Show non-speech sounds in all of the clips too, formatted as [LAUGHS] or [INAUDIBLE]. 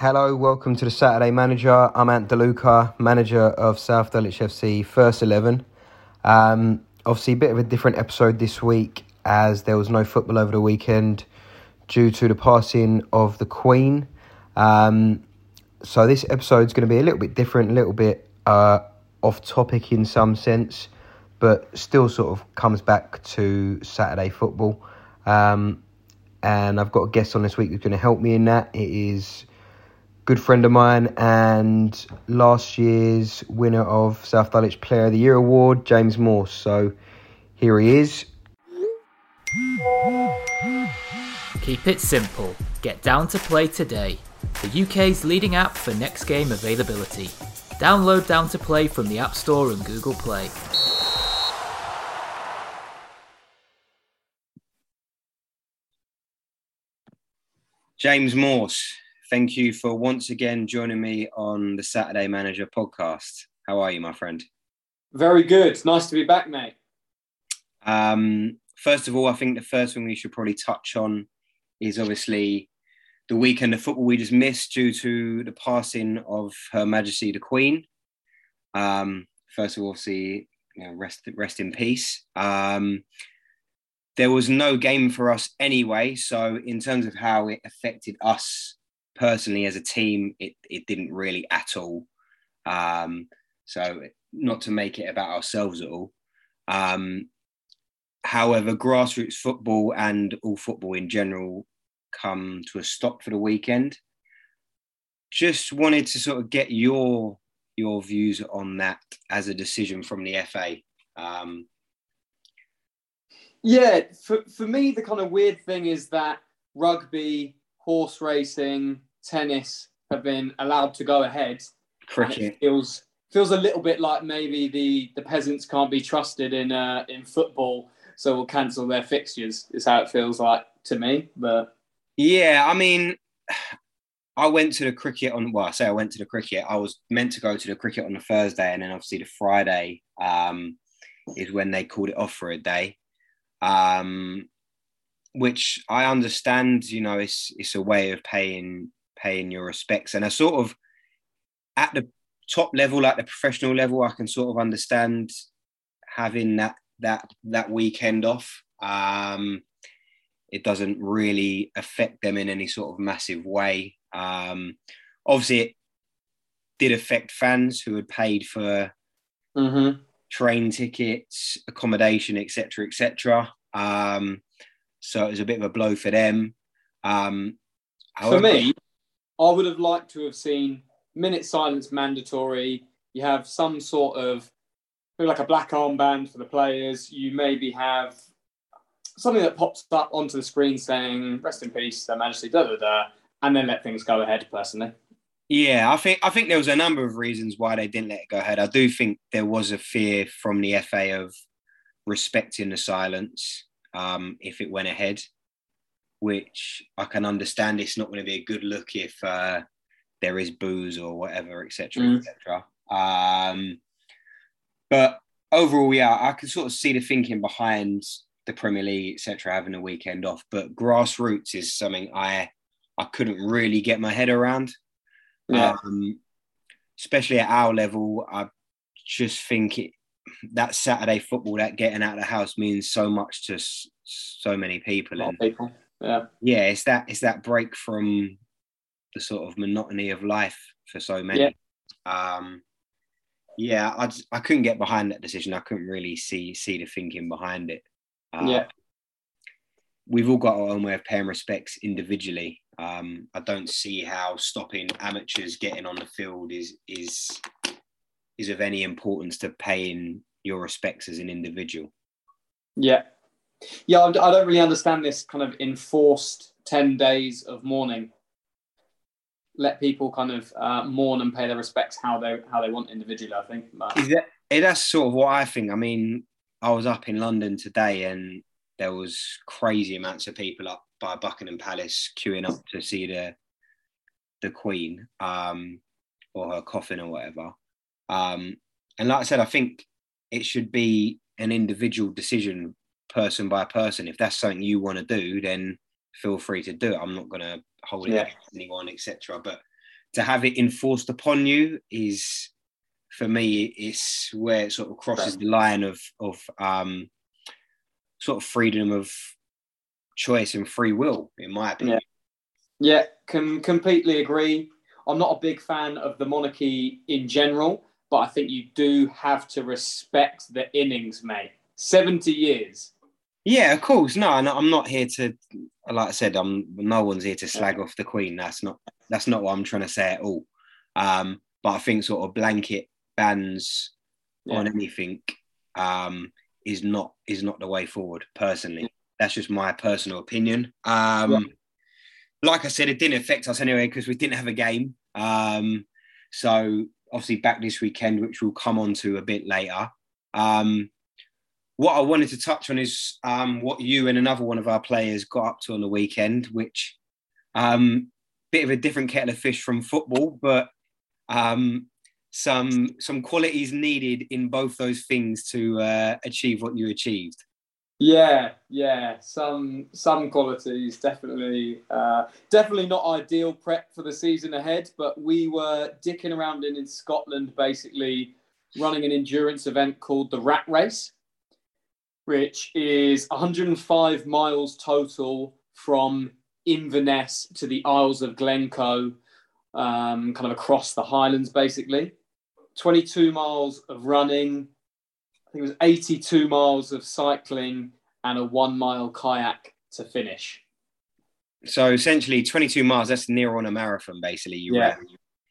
Hello, welcome to the Saturday Manager. I'm Ant DeLuca, manager of South Dulwich FC First 11. Um, obviously, a bit of a different episode this week as there was no football over the weekend due to the passing of the Queen. Um, so, this episode is going to be a little bit different, a little bit uh, off topic in some sense, but still sort of comes back to Saturday football. Um, and I've got a guest on this week who's going to help me in that. It is good friend of mine and last year's winner of South Dulwich Player of the Year award, James Morse. So here he is. Keep it simple. Get Down to Play today, the UK's leading app for next game availability. Download Down to Play from the App Store and Google Play. James Morse, thank you for once again joining me on the Saturday Manager podcast. How are you, my friend? Very good. Nice to be back, mate. Um, first of all, I think the first thing we should probably touch on is obviously the weekend of football we just missed due to the passing of Her Majesty the Queen. Um, first of all, obviously, you know, rest rest in peace. Um, there was no game for us anyway, so in terms of how it affected us personally as a team, it it didn't really at all. Um, so not to make it about ourselves at all. Um, however, grassroots football and all football in general come to a stop for the weekend. Just wanted to sort of get your your views on that as a decision from the FA. Um, yeah, for, for me, the kind of weird thing is that rugby, horse racing, tennis have been allowed to go ahead. cricket. feels feels a little bit like maybe the, the peasants can't be trusted in uh, in football, so we'll cancel their fixtures. Is how it feels like to me. But Yeah, I mean, [SIGHS] I went to the cricket on. Well, I say I went to the cricket. I was meant to go to the cricket on the Thursday, and then obviously the Friday um, is when they called it off for a day. Um, which I understand. You know, it's it's a way of paying paying your respects, and I sort of at the top level, like the professional level, I can sort of understand having that that that weekend off. Um, it doesn't really affect them in any sort of massive way. Um, obviously, it did affect fans who had paid for mm-hmm. train tickets, accommodation, etc., etc. Um, so it was a bit of a blow for them. Um, for me, I would have liked to have seen minute silence mandatory. You have some sort of like a black armband for the players. You maybe have something that pops up onto the screen saying "Rest in peace, Their Majesty," da da da, and then let things go ahead. Personally, Yeah, I think I think there was a number of reasons why they didn't let it go ahead. I do think there was a fear from the FA of respecting the silence um, if it went ahead, which I can understand. It's not going to be a good look if uh, there is booze or whatever, etc., Mm. etc. Um, but overall, yeah, I can sort of see the thinking behind the Premier League, etc., having a weekend off. But grassroots is something I I couldn't really get my head around. yeah, Um, especially at our level, I just think it that Saturday football, that getting out of the house means so much to s- so many people. And people. Yeah, yeah, it's that it's that break from the sort of monotony of life for so many. Yeah. Um, yeah, I just, I couldn't get behind that decision. I couldn't really see see the thinking behind it. Uh, yeah, we've all got our own way of paying respects individually. Um, I don't see how stopping amateurs getting on the field is is is of any importance to paying your respects as an individual. yeah, yeah. I don't really understand this kind of enforced ten days of mourning. let people kind of uh, mourn and pay their respects how they how they want individually. I think. But, eh, that's sort of what I think. I mean, I was up in London today and there was crazy amounts of people up by Buckingham Palace queuing up to see the the Queen um, or her coffin or whatever. Um, and like I said, I think it should be an individual decision, person by person. If that's something you want to do, then feel free to do it. I'm not going to hold it Yeah. against anyone, etc. But to have it enforced upon you is, for me, it's where it sort of crosses the line of of um, sort of freedom of choice and free will, in my opinion. Yeah, can completely agree. I'm not a big fan of the monarchy in general, but I think you do have to respect the innings, mate. 70 years. Yeah, of course. No, no, I'm not here to, like I said, I'm no one's here to slag off the Queen. That's not that's not what I'm trying to say at all. Um, but I think sort of blanket bans on anything um, is not is not the way forward. Personally, that's just my personal opinion. Um, Yeah. Like I said, it didn't affect us anyway because we didn't have a game. Um, so obviously back this weekend, which we'll come on to a bit later. Um, what I wanted to touch on is um, what you and another one of our players got up to on the weekend, which um, bit of a different kettle of fish from football, but um, some some qualities needed in both those things to uh, achieve what you achieved. Yeah, yeah, some some qualities definitely uh, definitely not ideal prep for the season ahead. But we were dicking around in in Scotland, basically running an endurance event called the Rat Race, which is 105 miles total from Inverness to the Isles of Glencoe, um, kind of across the Highlands, basically. 22 miles of running, I think it was 82 miles of cycling and a one mile kayak to finish. So essentially, 22 miles. That's near on a marathon, basically. You Yeah. ran,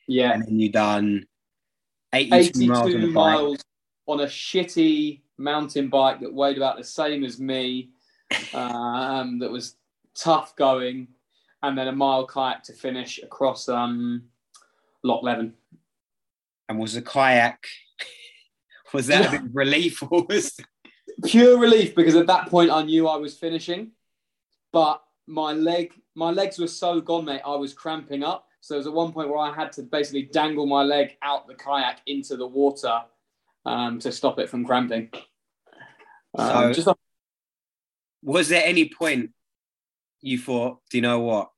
Yeah, and then you done 82, 82 miles on miles on a shitty mountain bike that weighed about the same as me, um, that was tough going, and then a mile kayak to finish across um, Loch Leven. And was the kayak? [LAUGHS] Was that a bit relief or was? [LAUGHS] pure relief because at that point I knew I was finishing, but my leg, my legs were so gone, mate. I was cramping up. So there was at one point where I had to basically dangle my leg out the kayak into the water um, to stop it from cramping. Um, So- just Was there any point you thought, do you know what?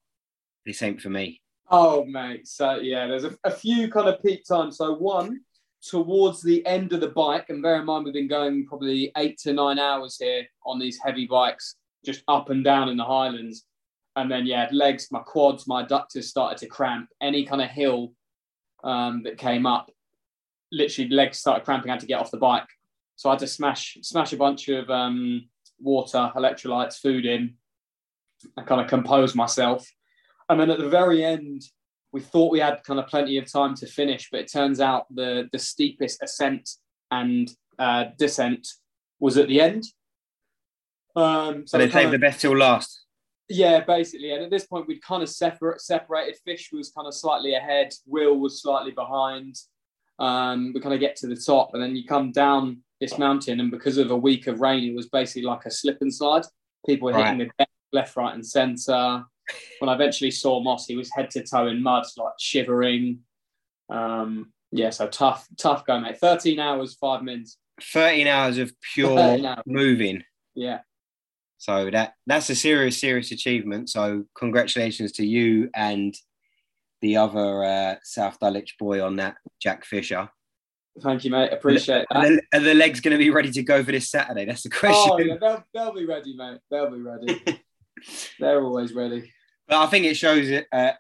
This ain't for me. Oh, mate. So, yeah, there's a, a few kind of peak times. So, one, towards the end of the bike, and bear in mind, we've been going probably eight to nine hours here on these heavy bikes, just up and down in the Highlands. And then, yeah, legs, my quads, my adductors started to cramp. Any kind of hill um, that came up, literally legs started cramping. I had to get off the bike. So I had to smash smash a bunch of um, water, electrolytes, food in, and kind of compose myself. And then at the very end, we thought we had kind of plenty of time to finish, but it turns out the the steepest ascent and uh, descent was at the end. Um, So they saved the best till last. yeah, basically. And at this point, we'd kind of separate, separated. Fish was kind of slightly ahead. Will was slightly behind. Um, we kind of get to the top, and then you come down this mountain, and because of a week of rain, it was basically like a slip and slide. People were hitting the deck left, right, and centre. When I eventually saw Moss, he was head to toe in mud, like shivering. Um, yeah, so tough, tough go, mate. Thirteen hours, five minutes. 13 hours of pure hours. moving. Yeah, So that that's a serious, serious achievement. So congratulations to you and the other uh, South Dulwich boy on that, Jack Fisher. Thank you, mate. Appreciate Are the, are the legs going to be ready to go for this Saturday? That's the question. Oh, yeah, they'll, they'll be ready, mate. They'll be ready. [LAUGHS] They're always ready. But I think it shows it uh,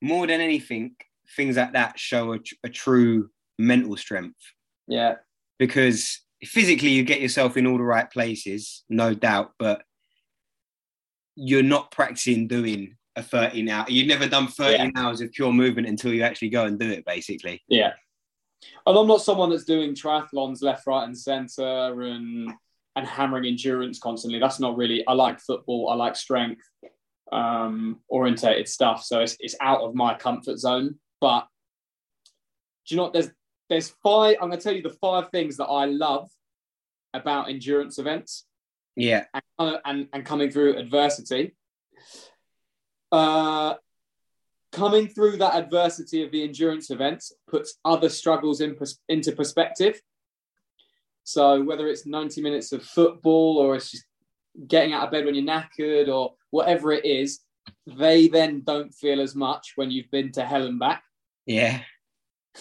more than anything. Things like that show a, a true mental strength Yeah, because physically you get yourself in all the right places, no doubt, but you're not practicing doing a 13 hour. You've never done 13 hours of pure movement until you actually go and do it, basically. yeah. And I'm not someone that's doing triathlons left, right, and centre and and hammering endurance constantly. That's not really. I like football. I like strength. um, orientated stuff. So it's, it's out of my comfort zone. But do you know what? There's there's five. I'm going to tell you the five things that I love about endurance events. Yeah. And, uh, and, and coming through adversity. Uh, coming through that adversity of the endurance events puts other struggles in into perspective. So whether it's 90 minutes of football or it's just getting out of bed when you're knackered or whatever it is, they then don't feel as much when you've been to hell and back. Yeah.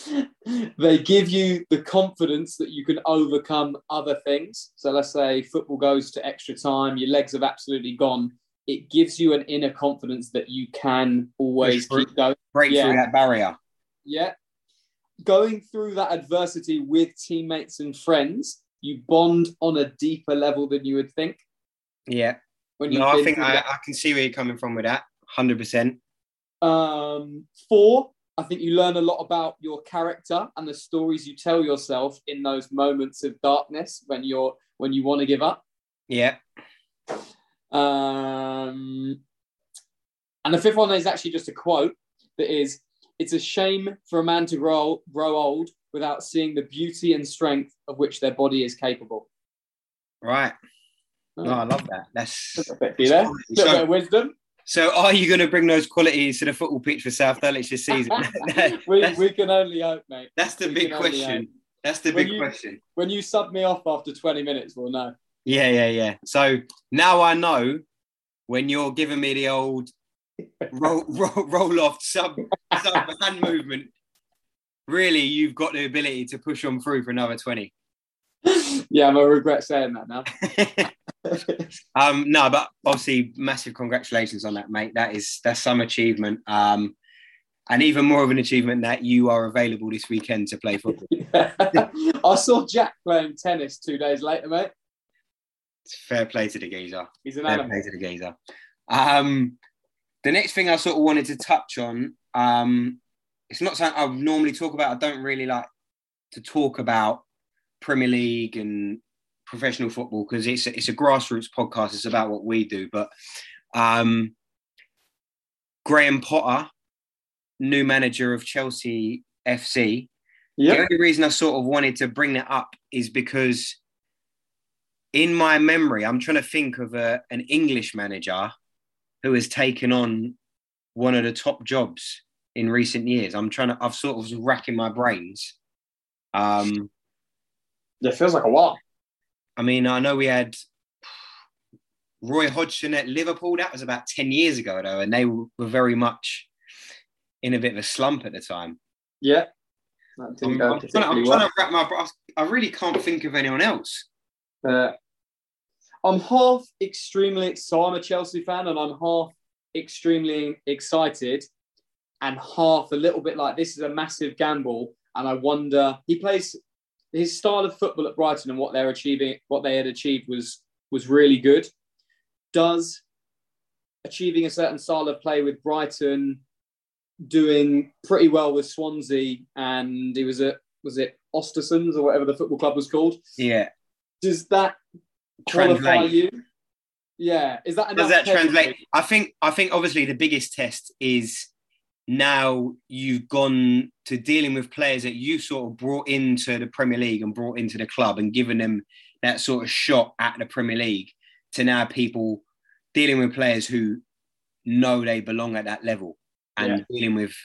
[LAUGHS] they give you the confidence that you can overcome other things. So let's say football goes to extra time, your legs have absolutely gone. It gives you an inner confidence that you can always keep going. Break Yeah. through that barrier. Yeah. Going through that adversity with teammates and friends, you bond on a deeper level than you would think. Yeah. When No, you've I think I. I can see where you're coming from with that. Hundred percent. Um, four, I think you learn a lot about your character and the stories you tell yourself in those moments of darkness when you're when you want to give up. Yeah. Um, and the fifth one is actually just a quote that is, "It's a shame for a man to grow grow old without seeing the beauty and strength of which their body is capable." Right. No, I love that. That's That's a bit there. A little bit so, of wisdom. so are you going to bring those qualities to the football pitch for South Dulwich this season? [LAUGHS] [LAUGHS] we, we can only hope, mate. that's the we big question. That's the When big you- question. When you sub me off after 20 minutes, we'll know. Yeah, yeah, yeah. So now I know when you're giving me the old roll, [LAUGHS] roll, roll off sub, sub [LAUGHS] hand movement. Really, you've got the ability to push on through for another 20. yeah, I'm gonna regret saying that now. [LAUGHS] um, no, but obviously, massive congratulations on that, mate. That is that's some achievement. Um, and even more of an achievement that you are available this weekend to play football. I saw Jack playing tennis two days later, mate. Fair play to the geezer. He's an Fair animal. play to the geezer. Um, the next thing I sort of wanted to touch on, um, it's not something I normally talk about. I don't really like to talk about Premier League and professional football because it's a, it's a grassroots podcast. It's about what we do. But um, Graham Potter, new manager of Chelsea FC, the only reason I sort of wanted to bring that up is because in my memory, I'm trying to think of a, an English manager who has taken on one of the top jobs in recent years. I'm trying to, I've sort of racking my brains. Um, Yeah, feels like a while. I mean, I know we had Roy Hodgson at Liverpool. That was about 10 years ago, though, and they were very much in a bit of a slump at the time. Yeah. I'm, I'm trying, to, I'm particularly trying to wrap my. I really can't think of anyone else. Uh, I'm half extremely so I'm a Chelsea fan and I'm half extremely excited and half a little bit like this is a massive gamble and I wonder he plays his style of football at Brighton and what they're achieving what they had achieved was was really good. Does achieving a certain style of play with Brighton doing pretty well with Swansea and he was at was it Östersunds or whatever the football club was called Yeah. Does that Translate. you? Yeah, is that enough? Does that translate? I think I think obviously the biggest test is now you've gone to dealing with players that you sort of brought into the Premier League and brought into the club and given them that sort of shot at the Premier League to now people dealing with players who know they belong at that level and dealing with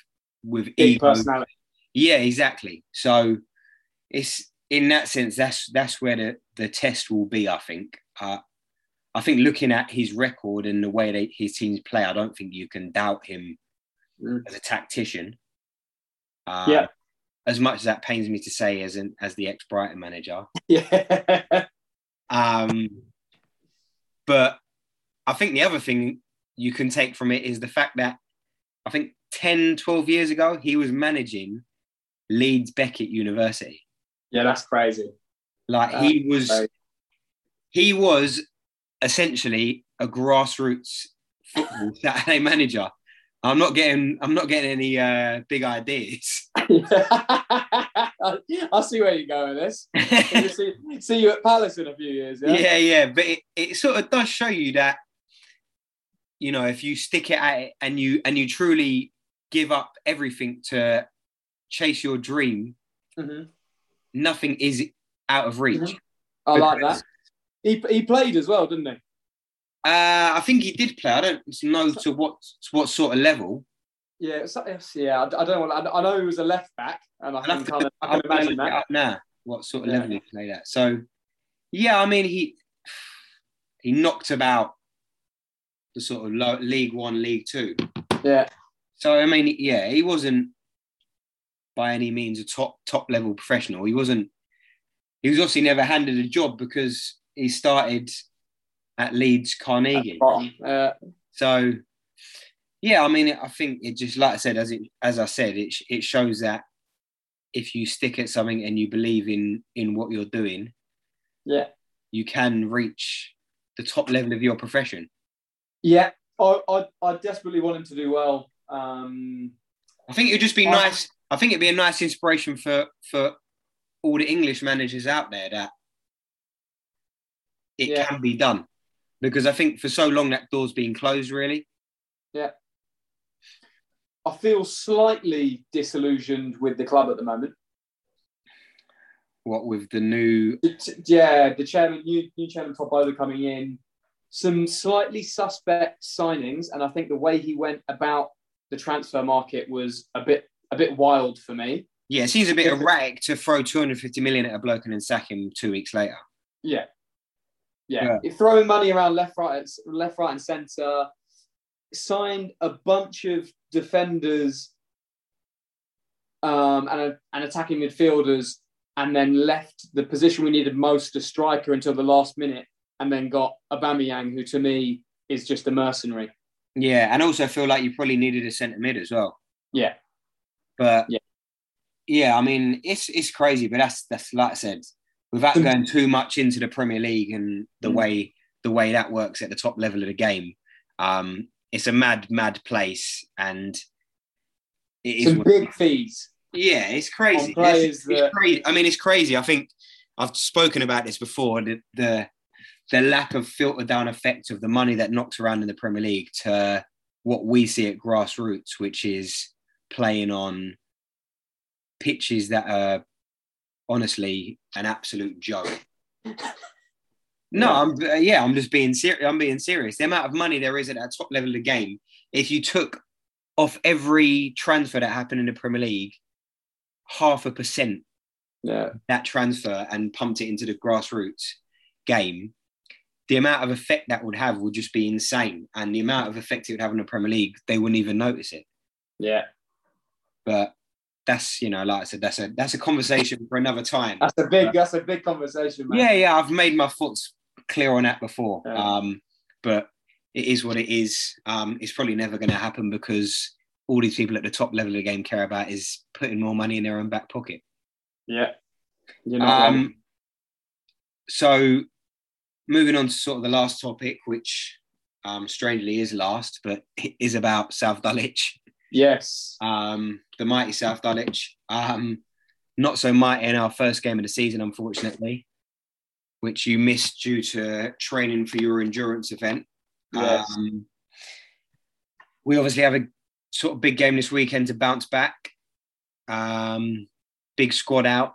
with Big ego. personality. Yeah, exactly. So it's in that sense that's that's where the, the test will be. I think. Uh, I think looking at his record and the way that his teams play, I don't think you can doubt him Mm. as a tactician. Uh, Yeah. As much as that pains me to say, as an as the ex Brighton manager, [LAUGHS] Yeah, um, but I think the other thing you can take from it is the fact that I think 10, 12 years ago, he was managing Leeds Beckett University. Yeah, that's crazy. Like he was, right. he was essentially a grassroots football [LAUGHS] Saturday manager. I'm not getting, I'm not getting any uh, big ideas. [LAUGHS] [LAUGHS] I see where you're going with this. See, see you at Palace in a few years. Yeah, yeah, yeah, but it, it sort of does show you that you know, if you stick it at it and you and you truly give up everything to chase your dream, Mhm. Nothing is out of reach. Mhm. I like that. He, he played as well, didn't he? Uh, I think he did play. I don't know to what to what sort of level. Yeah, yeah. I, I don't know. I, I know he was a left back, and I can kind of I can imagine that. now. What sort of Yeah. level he played at? So, yeah, I mean he he knocked about the sort of low, League One, League Two. Yeah, So I mean, yeah, he wasn't by any means a top top level professional. He wasn't. He was obviously never handed a job because he started at Leeds Carnegie. Uh, So, yeah, I mean, I think it just like I said, as it as I said, it it shows that if you stick at something and you believe in in what you're doing, yeah, you can reach the top level of your profession. yeah. I, I I desperately want him to do well. Um, I think it'd just be I- nice. I think it'd be a nice inspiration for for all the English managers out there that it Yeah. can be done, because I think for so long that door's been closed. Really, Yeah. I feel slightly disillusioned with the club at the moment. what with the new Yeah, the chairman, new, new chairman Todd Boehly coming in, some slightly suspect signings, and I think the way he went about the transfer market was a bit a bit wild for me. yeah, it seems a bit erratic to throw 250 million at a bloke and then sack him two weeks later. Yeah, yeah, throwing money around left, right, left, right, and centre. Signed a bunch of defenders um, and, a, and attacking midfielders, and then left the position we needed most, a striker, until the last minute, and then got Aubameyang, who to me is just a mercenary. Yeah, and also feel like you probably needed a centre mid as well. Yeah, But Yeah. yeah, I mean, it's it's crazy, but that's that's like I said, without going too much into the Premier League and the Mm. way the way that works at the top level of the game, um, it's a mad mad place, and it is. some what- big fees. yeah, it's crazy. on players It's, it's crazy. I mean, it's crazy. I think I've spoken about this before. The, the the lack of filter down effect of the money that knocks around in the Premier League to what we see at grassroots, which is playing on pitches that are honestly an absolute joke. [LAUGHS] No, I'm uh, yeah, I'm just being serious. I'm being serious. The amount of money there is at that top level of the game, if you took off every transfer that happened in the Premier League, half a percent Yeah, that transfer and pumped it into the grassroots game, the amount of effect that would have would just be insane. And the amount of effect it would have in the Premier League, they wouldn't even notice it. yeah. But that's you know, like I said, that's a that's a conversation for another time. That's a big. That's a big conversation, man. Yeah, yeah, I've made my thoughts clear on that before. Yeah. Um, but it is what it is. Um, it's probably never going to happen because all these people at the top level of the game care about is putting more money in their own back pocket. yeah. Not wrong. Um, so, moving on to sort of the last topic, which um, strangely is last, but it [LAUGHS] is about South Dulwich, Yes. um, the mighty South Dulwich. Um, not so mighty in our first game of the season, unfortunately, which you missed due to training for your endurance event. Yes. Um, we obviously have a sort of big game this weekend to bounce back. Um, big squad out.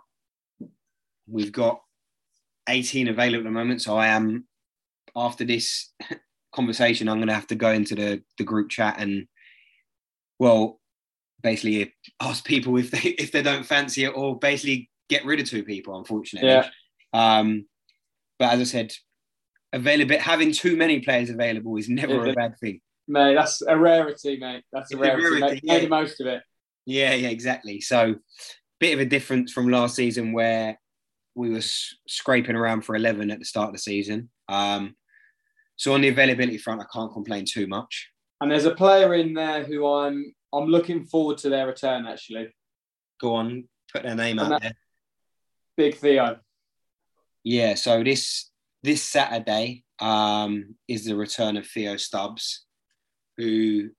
We've got 18 available at the moment, so I am after this [LAUGHS] conversation, I'm going to have to go into the the group chat and well, basically ask people if they if they don't fancy it, or basically get rid of two people. Unfortunately, Yeah. um, but as I said, available having too many players available is never Yeah. a bad thing. Mate, that's a rarity, mate. That's a It's a rarity. rarity, Make, yeah. make the most of it. Yeah, yeah, exactly. So, bit of a difference from last season where we were s- scraping around for 11 at the start of the season. Um, so, on the availability front, I can't complain too much. And there's a player in there who I'm I'm looking forward to their return. Actually, Go on, put their name And out there. Big Theo. Yeah, so this this Saturday um, is the return of Theo Stubbs, who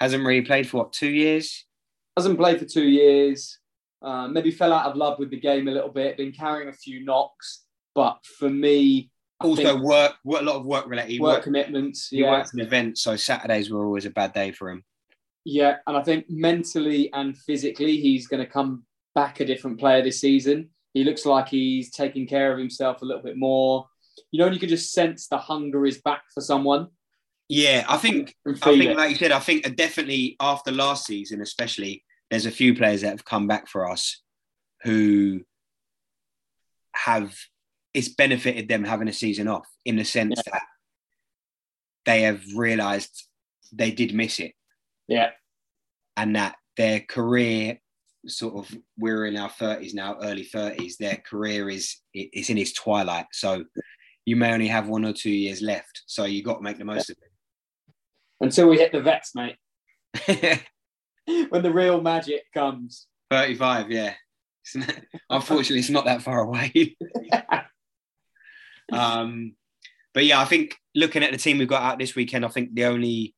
hasn't really played for what two years. Hasn't played for two years. Uh, maybe fell out of love with the game a little bit. Been carrying a few knocks, but for me, I Also, work, work, a lot of work related. He work commitments. he Yeah, worked an event, so Saturdays were always a bad day for him. Yeah, and I think mentally and physically, he's going to come back a different player this season. He looks like he's taking care of himself a little bit more. You know, and you can just sense the hunger is back for someone. Yeah, I think I think, it. like you said, I think definitely after last season, especially, there's a few players that have come back for us who have it's benefited them having a season off in the sense that they have realised they did miss it yeah, and that their career sort of we're in our 30s now early 30s their career is it- it's in its twilight so you may only have one or two years left so you got to make the most of it until we hit the vets, mate. [LAUGHS] when the real magic comes. 35, yeah. Unfortunately, it's not that far away. [LAUGHS] um, but yeah, I think looking at the team we've got out this weekend, I think the only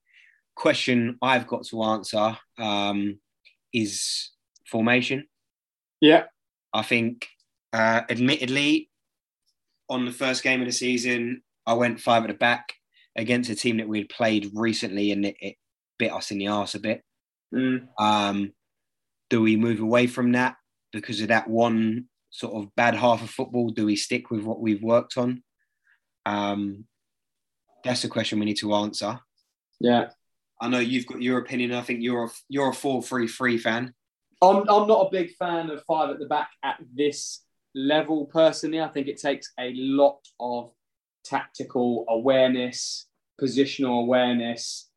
question I've got to answer um, is formation. Yeah, I think, uh, admittedly, on the first game of the season, I went five at the back against a team that we'd played recently, and it, it bit us in the arse a bit. Mm. Um, do we move away from that because of that one sort of bad half of football? Do we stick with what we've worked on? Um, that's the question we need to answer. yeah. I know you've got your opinion. I think you're a you're a four three three fan. I'm, I'm not a big fan of five at the back at this level personally. I think it takes a lot of tactical awareness, positional awareness.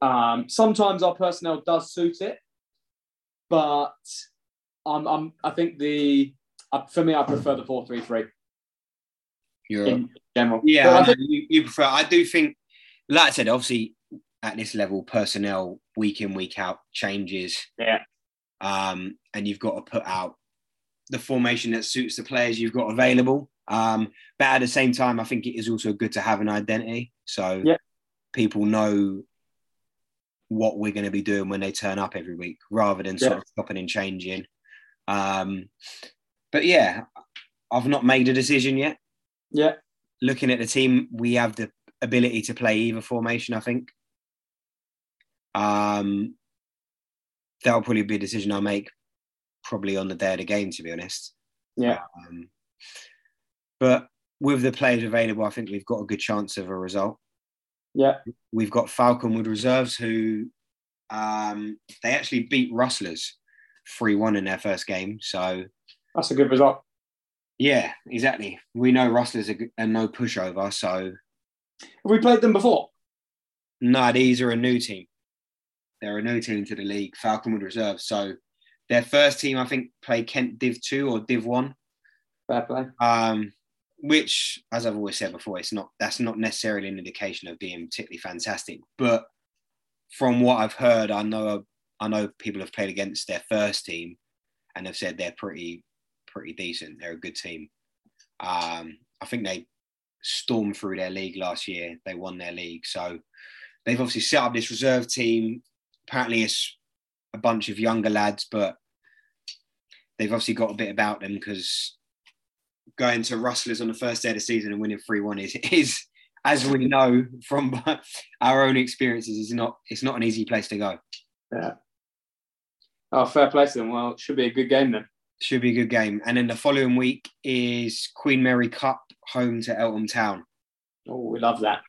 Um, sometimes our personnel does suit it, but I'm, I'm, I think the uh, for me, I prefer the four three three You're in general. yeah. Think- you, you prefer. I do think, like I said, obviously at this level, personnel week in week out changes. Yeah. um, and you've got to put out the formation that suits the players you've got available. Um, but at the same time, I think it is also good to have an identity, so Yeah. people know what we're going to be doing when they turn up every week, rather than sort Yeah. of stopping and changing. Um, but yeah, I've not made a decision yet. yeah, Looking at the team, we have the ability to play either formation. I think. Um, that'll probably be a decision I'll make probably on the day of the game, to be honest. yeah, Um, but with the players available, I think we've got a good chance of a result. yeah. We've got Falconwood reserves who um, they actually beat Rustlers 3 1 in their first game. So, That's a good result. yeah, exactly. We know Rustlers are, are no pushover. So, Have we played them before? no, these are a new team. They're a new team to the league, Falconwood Reserve. So, their first team, I think, played Kent Div 2 or Div 1. Fair play. um, which, as I've always said before, it's not that's not necessarily an indication of being particularly fantastic. But from what I've heard, I know I know people have played against their first team and have said they're pretty pretty decent. They're a good team. Um, I think they stormed through their league last year. They won their league, so they've obviously set up this reserve team. Apparently, it's a bunch of younger lads, but they've obviously got a bit about them because going to Rustlers on the first day of the season and winning 3 1 is, [LAUGHS] is, as we know from [LAUGHS] our own experiences, is not it's not an easy place to go. Yeah. Oh, fair play to them. Well, it should be a good game then. Should be a good game. And then the following week is Queen Mary Cup home to Eltham Town. Oh, we love that.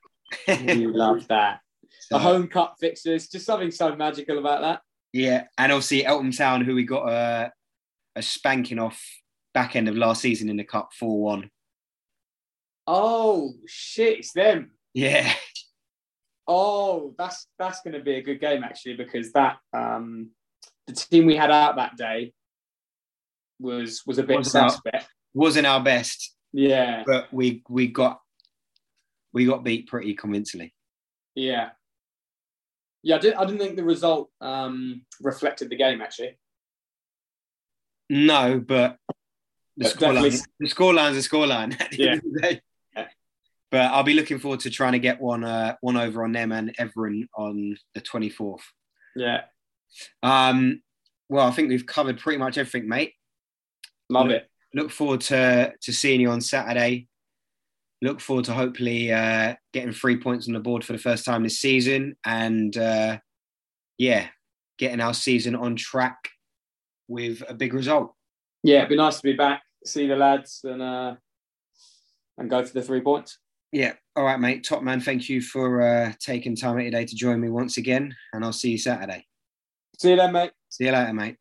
[LAUGHS] We love that. So, The home cup fixtures, just something so magical about that. yeah, and obviously Eltham Town, who we got a, a spanking off back end of last season in the cup 4 1. Oh shit, it's them. Yeah, Oh, that's that's going to be a good game actually because that um, the team we had out that day was was a bit Wasn't suspect. wasn't our best, Yeah, but we we got we got beat pretty convincingly. yeah, yeah. I didn't I didn't think the result um, reflected the game actually. No, but the scoreline, the scoreline's a scoreline. at the Yeah. end of the day. Yeah. But I'll be looking forward to trying to get one uh, one over on them and Everton on the 24th. Yeah, Um, well, I think we've covered pretty much everything, mate. love Yeah. it. Look forward to to seeing you on Saturday. Look forward to hopefully uh, getting three points on the board for the first time this season, and uh, yeah, getting our season on track with a big result. Yeah, it'd be nice to be back, see the lads, and uh, and go for the three points. Yeah. All right, mate. Top man. Thank you for uh, taking time out today to join me once again, and I'll see you Saturday. See you then, mate. See you later, mate.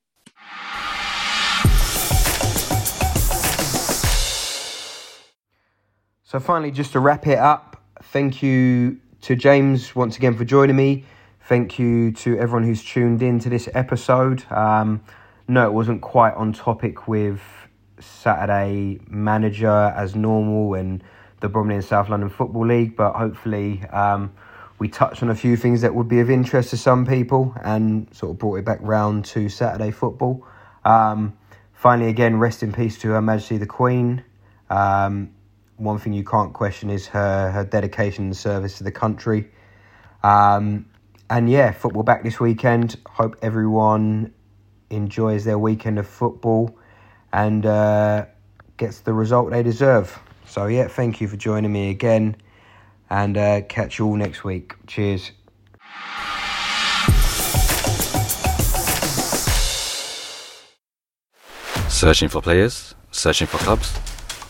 So finally, just to wrap it up, thank you to James once again for joining me. Thank you to everyone who's tuned in to this episode. Um, no, it wasn't quite on topic with Saturday manager as normal and the Bromley and South London Football League, but hopefully um, we touched on a few things that would be of interest to some people and sort of brought it back round to Saturday football. Um, finally, again, rest in peace to Her Majesty the Queen. Um, one thing you can't question is her, her dedication and service to the country. Um, and yeah, football back this weekend. Hope everyone enjoys their weekend of football and uh, gets the result they deserve. So, yeah, thank you for joining me again and uh, catch you all next week. Cheers. Searching for players? Searching for clubs?